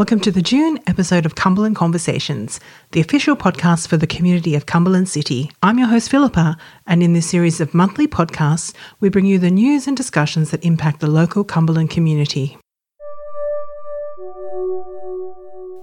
Welcome to the June episode of Cumberland Conversations, the official podcast for the community of Cumberland City. I'm your host, Philippa, and in this series of monthly podcasts, we bring you the news and discussions that impact the local Cumberland community.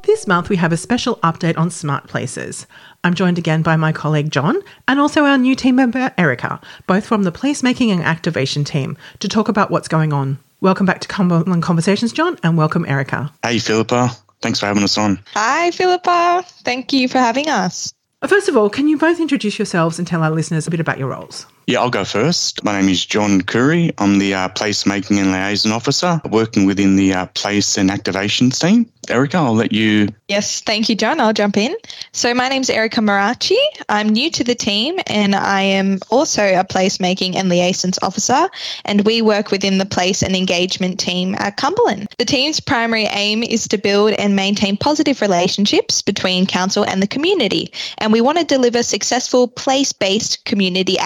This month, we have a special update on smart places. I'm joined again by my colleague John and also our new team member Erica, both from the placemaking and activation team, to talk about what's going on. Welcome back to Cumberland Conversations, John, and welcome, Erica. Hey, Philippa. Thanks for having us on. Hi, Philippa. Thank you for having us. Uh, first of all, can you both introduce yourselves and tell our listeners a bit about your roles? Yeah, I'll go first. My name is John Curry. I'm the uh, placemaking and liaison officer working within the uh, place and activations team. Erica, I'll let you. Yes, thank you, John. I'll jump in. So, my name's Erica Marachi. I'm new to the team and I am also a placemaking and liaisons officer, and we work within the place and engagement team at Cumberland. The team's primary aim is to build and maintain positive relationships between council and the community, and we want to deliver successful place based community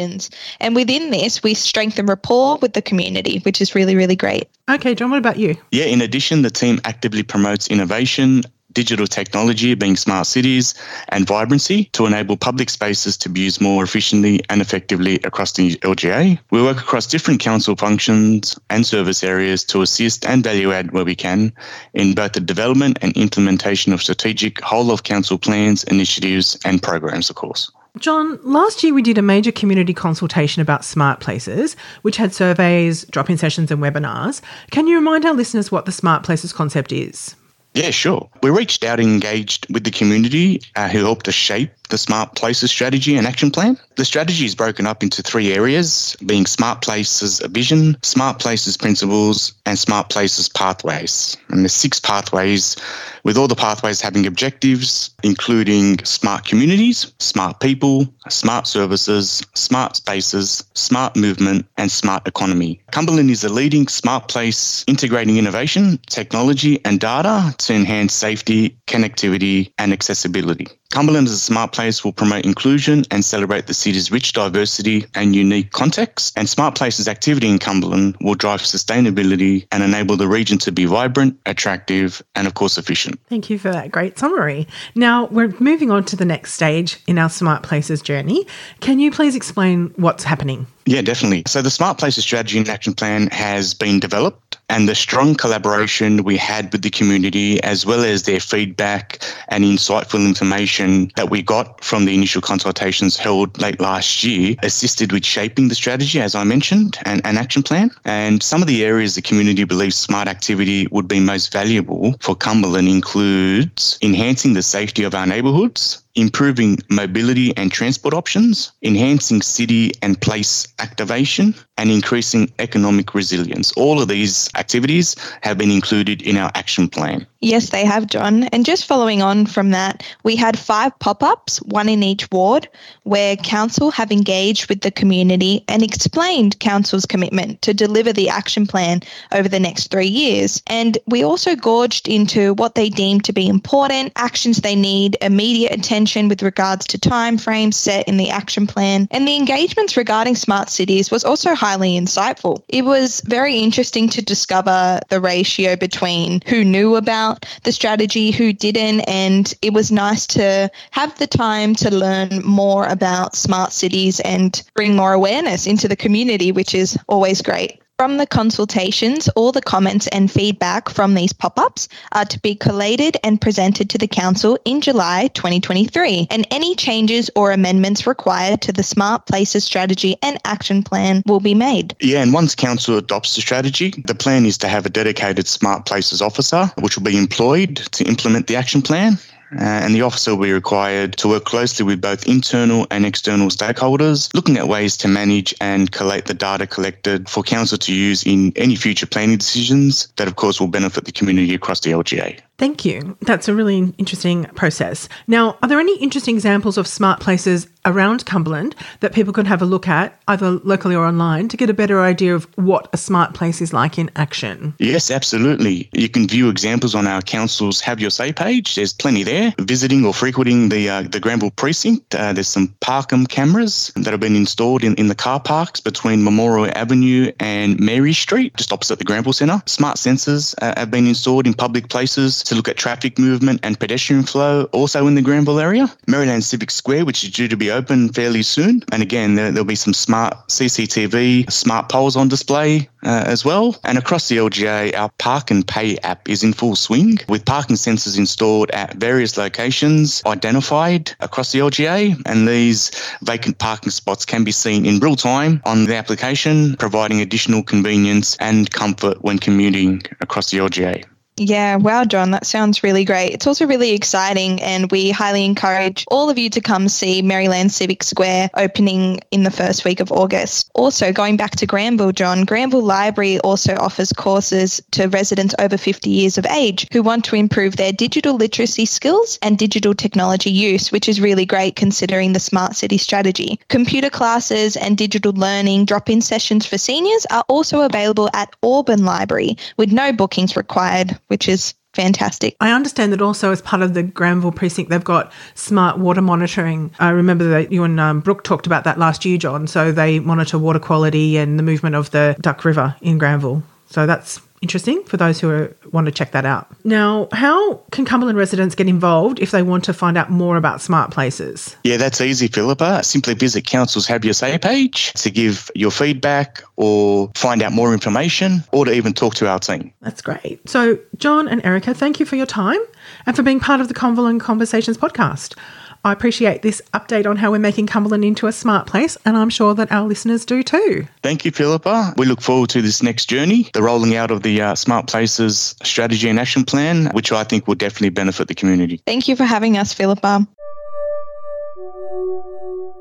activations. And within this, we strengthen rapport with the community, which is really, really great. Okay, John, what about you? Yeah, in addition, the team actively promotes innovation digital technology being smart cities and vibrancy to enable public spaces to be used more efficiently and effectively across the LGA. We work across different council functions and service areas to assist and value add where we can in both the development and implementation of strategic whole of council plans, initiatives and programs, of course. John, last year we did a major community consultation about smart places, which had surveys, drop in sessions, and webinars. Can you remind our listeners what the smart places concept is? Yeah, sure. We reached out and engaged with the community uh, who helped us shape the Smart Places strategy and action plan. The strategy is broken up into three areas, being Smart Places vision, Smart Places principles, and Smart Places pathways. And there's six pathways, with all the pathways having objectives, including smart communities, smart people, smart services, smart spaces, smart movement, and smart economy. Cumberland is a leading smart place integrating innovation, technology, and data to enhance safety, connectivity, and accessibility. Cumberland as a smart place will promote inclusion and celebrate the city's rich diversity and unique context. And Smart Places activity in Cumberland will drive sustainability and enable the region to be vibrant, attractive, and of course efficient. Thank you for that great summary. Now we're moving on to the next stage in our Smart Places journey. Can you please explain what's happening? Yeah, definitely. So the Smart Places strategy and action plan has been developed and the strong collaboration we had with the community, as well as their feedback and insightful information that we got from the initial consultations held late last year, assisted with shaping the strategy, as I mentioned, and an action plan. And some of the areas the community believes smart activity would be most valuable for Cumberland includes enhancing the safety of our neighbourhoods, improving mobility and transport options, enhancing city and place activation, and increasing economic resilience. All of these activities have been included in our action plan. Yes, they have, John. And just following on from that, we had five pop ups, one in each ward, where council have engaged with the community and explained council's commitment to deliver the action plan over the next three years. And we also gorged into what they deem to be important, actions they need, immediate attention with regards to timeframes set in the action plan, and the engagements regarding smart cities was also highly insightful. It was very interesting to discover the ratio between who knew about the strategy, who didn't, and it was nice to have the time to learn more about smart cities and bring more awareness into the community, which is always great. From the consultations, all the comments and feedback from these pop ups are to be collated and presented to the Council in July 2023, and any changes or amendments required to the Smart Places strategy and action plan will be made. Yeah, and once Council adopts the strategy, the plan is to have a dedicated Smart Places officer, which will be employed to implement the action plan. Uh, and the officer will be required to work closely with both internal and external stakeholders, looking at ways to manage and collate the data collected for council to use in any future planning decisions that, of course, will benefit the community across the LGA. Thank you. That's a really interesting process. Now, are there any interesting examples of smart places around Cumberland that people can have a look at, either locally or online, to get a better idea of what a smart place is like in action? Yes, absolutely. You can view examples on our council's Have Your Say page. There's plenty there. Visiting or frequenting the uh, the Granville precinct, uh, there's some Parkham cameras that have been installed in, in the car parks between Memorial Avenue and Mary Street, just opposite the Granville Centre. Smart sensors uh, have been installed in public places to look at traffic movement and pedestrian flow, also in the Granville area. Merrylands Civic Square, which is due to be open fairly soon. And again, there, will be some smart CCTV, smart poles on display uh, as well. And across the LGA, our Park and Pay app is in full swing with parking sensors installed at various locations identified across the LGA. And these vacant parking spots can be seen in real time on the application, providing additional convenience and comfort when commuting across the LGA. Yeah, wow, John, that sounds really great. It's also really exciting, and we highly encourage all of you to come see Merrylands Civic Square opening in the first week of August. Also, going back to Granville, John, Granville Library also offers courses to residents over 50 years of age who want to improve their digital literacy skills and digital technology use, which is really great considering the smart city strategy. Computer classes and digital learning drop in sessions for seniors are also available at Auburn Library with no bookings required which is fantastic. I understand that also as part of the Granville precinct, they've got smart water monitoring. I remember that you and um, Brooke talked about that last year, John. So they monitor water quality and the movement of the Duck River in Granville. So that's interesting for those who are, want to check that out. Now, how can Cumberland residents get involved if they want to find out more about smart places? Yeah, that's easy, Philippa. Simply visit Council's Have Your Say page to give your feedback or find out more information or to even talk to our team. That's great. So, John and Erica, thank you for your time and for being part of the Cumberland Conversations podcast. I appreciate this update on how we're making Cumberland into a smart place, and I'm sure that our listeners do too. Thank you, Philippa. We look forward to this next journey, the rolling out of the uh, Smart Places strategy and action plan, which I think will definitely benefit the community. Thank you for having us, Philippa.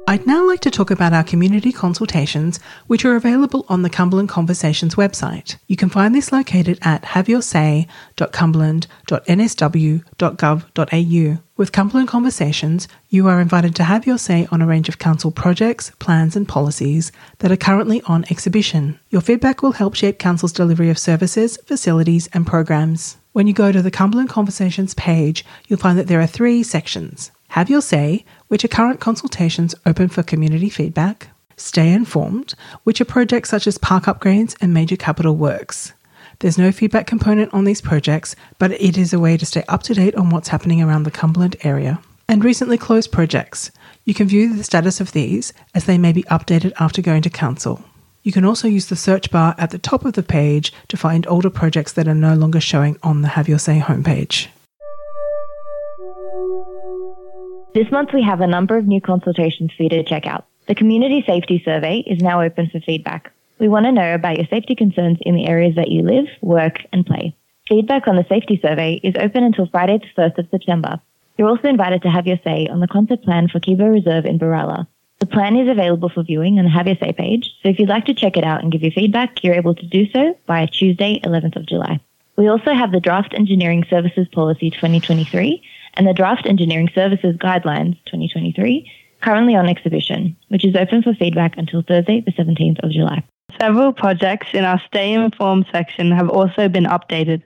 I'd now like to talk about our community consultations, which are available on the Cumberland Conversations website. You can find this located at haveyoursay.cumberland.nsw.gov.au. With Cumberland Conversations, you are invited to have your say on a range of council projects, plans, and policies that are currently on exhibition. Your feedback will help shape council's delivery of services, facilities, and programs. When you go to the Cumberland Conversations page, you'll find that there are three sections have Your Say, which are current consultations open for community feedback. Stay Informed, which are projects such as park upgrades and major capital works. There's no feedback component on these projects, but it is a way to stay up to date on what's happening around the Cumberland area. And recently closed projects. You can view the status of these as they may be updated after going to council. You can also use the search bar at the top of the page to find older projects that are no longer showing on the Have Your Say homepage. This month we have a number of new consultations for you to check out. The Community Safety Survey is now open for feedback. We want to know about your safety concerns in the areas that you live, work, and play. Feedback on the safety survey is open until Friday the 1st of September. You're also invited to have your say on the concept plan for Kibo Reserve in Berala. The plan is available for viewing on the Have Your Say page, so if you'd like to check it out and give your feedback, you're able to do so by Tuesday, 11th of July. We also have the Draft Engineering Services Policy 2023 and the Draft Engineering Services Guidelines 2023 currently on exhibition, which is open for feedback until Thursday, the 17th of July. Several projects in our Stay Informed section have also been updated.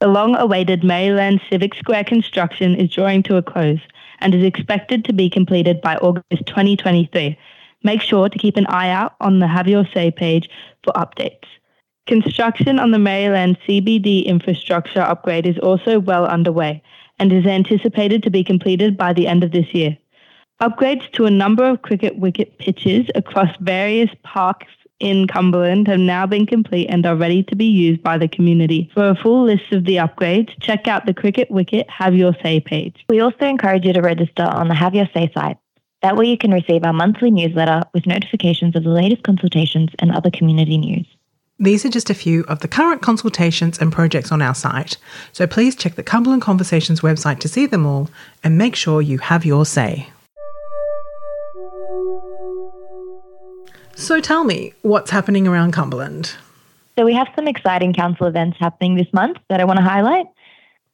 The long awaited Merrylands Civic Square construction is drawing to a close and is expected to be completed by August 2023. Make sure to keep an eye out on the Have Your Say page for updates. Construction on the Merrylands CBD infrastructure upgrade is also well underway and is anticipated to be completed by the end of this year. Upgrades to a number of cricket wicket pitches across various parks in Cumberland have now been complete and are ready to be used by the community. For a full list of the upgrades, check out the Cricket Wicket Have Your Say page. We also encourage you to register on the Have Your Say site. That way you can receive our monthly newsletter with notifications of the latest consultations and other community news. These are just a few of the current consultations and projects on our site, so please check the Cumberland Conversations website to see them all and make sure you have your say. So tell me, what's happening around Cumberland? So we have some exciting council events happening this month that I want to highlight.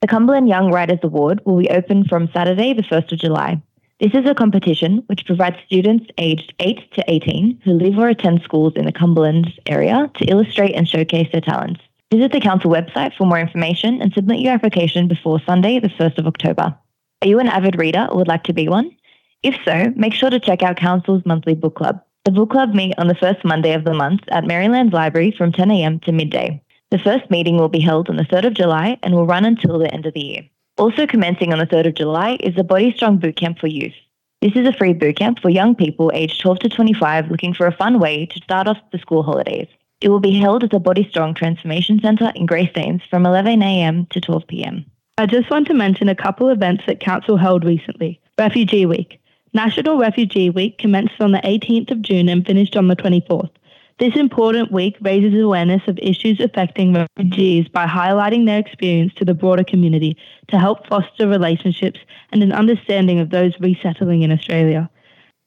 The Cumberland Young Writers Award will be open from Saturday, the 1st of July. This is a competition which provides students aged 8 to 18 who live or attend schools in the Cumberland area to illustrate and showcase their talents. Visit the council website for more information and submit your application before Sunday, the 1st of October. Are you an avid reader or would like to be one? If so, make sure to check out Council's monthly book club. The book club meet on the first Monday of the month at Merrylands Library from 10am to midday. The first meeting will be held on the 3rd of July and will run until the end of the year. Also commencing on the 3rd of July is the Body Strong Bootcamp for Youth. This is a free bootcamp for young people aged 12 to 25 looking for a fun way to start off the school holidays. It will be held at the Body Strong Transformation Centre in Greystanes from 11am to 12pm. I just want to mention a couple events that Council held recently. Refugee Week. National Refugee Week commenced on the 18th of June and finished on the 24th. This important week raises awareness of issues affecting refugees by highlighting their experience to the broader community to help foster relationships and an understanding of those resettling in Australia.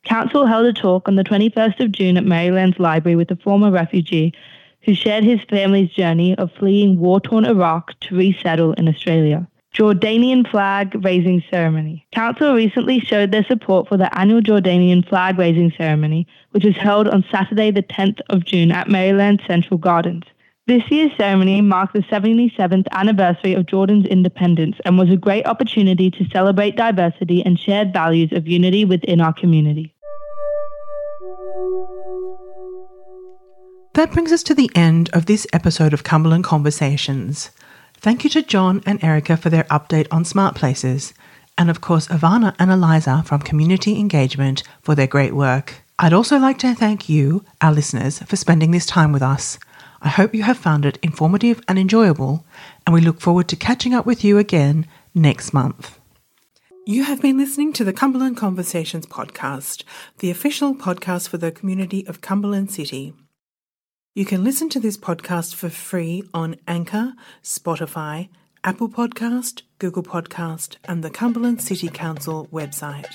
Council held a talk on the 21st of June at Merrylands Library with a former refugee who shared his family's journey of fleeing war-torn Iraq to resettle in Australia. Jordanian flag raising ceremony. Council recently showed their support for the annual Jordanian flag raising ceremony, which was held on Saturday, the 10th of June at Merrylands Central Gardens. This year's ceremony marked the 77th anniversary of Jordan's independence and was a great opportunity to celebrate diversity and shared values of unity within our community. That brings us to the end of this episode of Cumberland Conversations. Thank you to John and Erica for their update on smart places, and of course, Ivana and Eliza from Community Engagement for their great work. I'd also like to thank you, our listeners, for spending this time with us. I hope you have found it informative and enjoyable, and we look forward to catching up with you again next month. You have been listening to the Cumberland Conversations podcast, the official podcast for the community of Cumberland City. You can listen to this podcast for free on Anchor, Spotify, Apple Podcast, Google Podcast, and the Cumberland City Council website.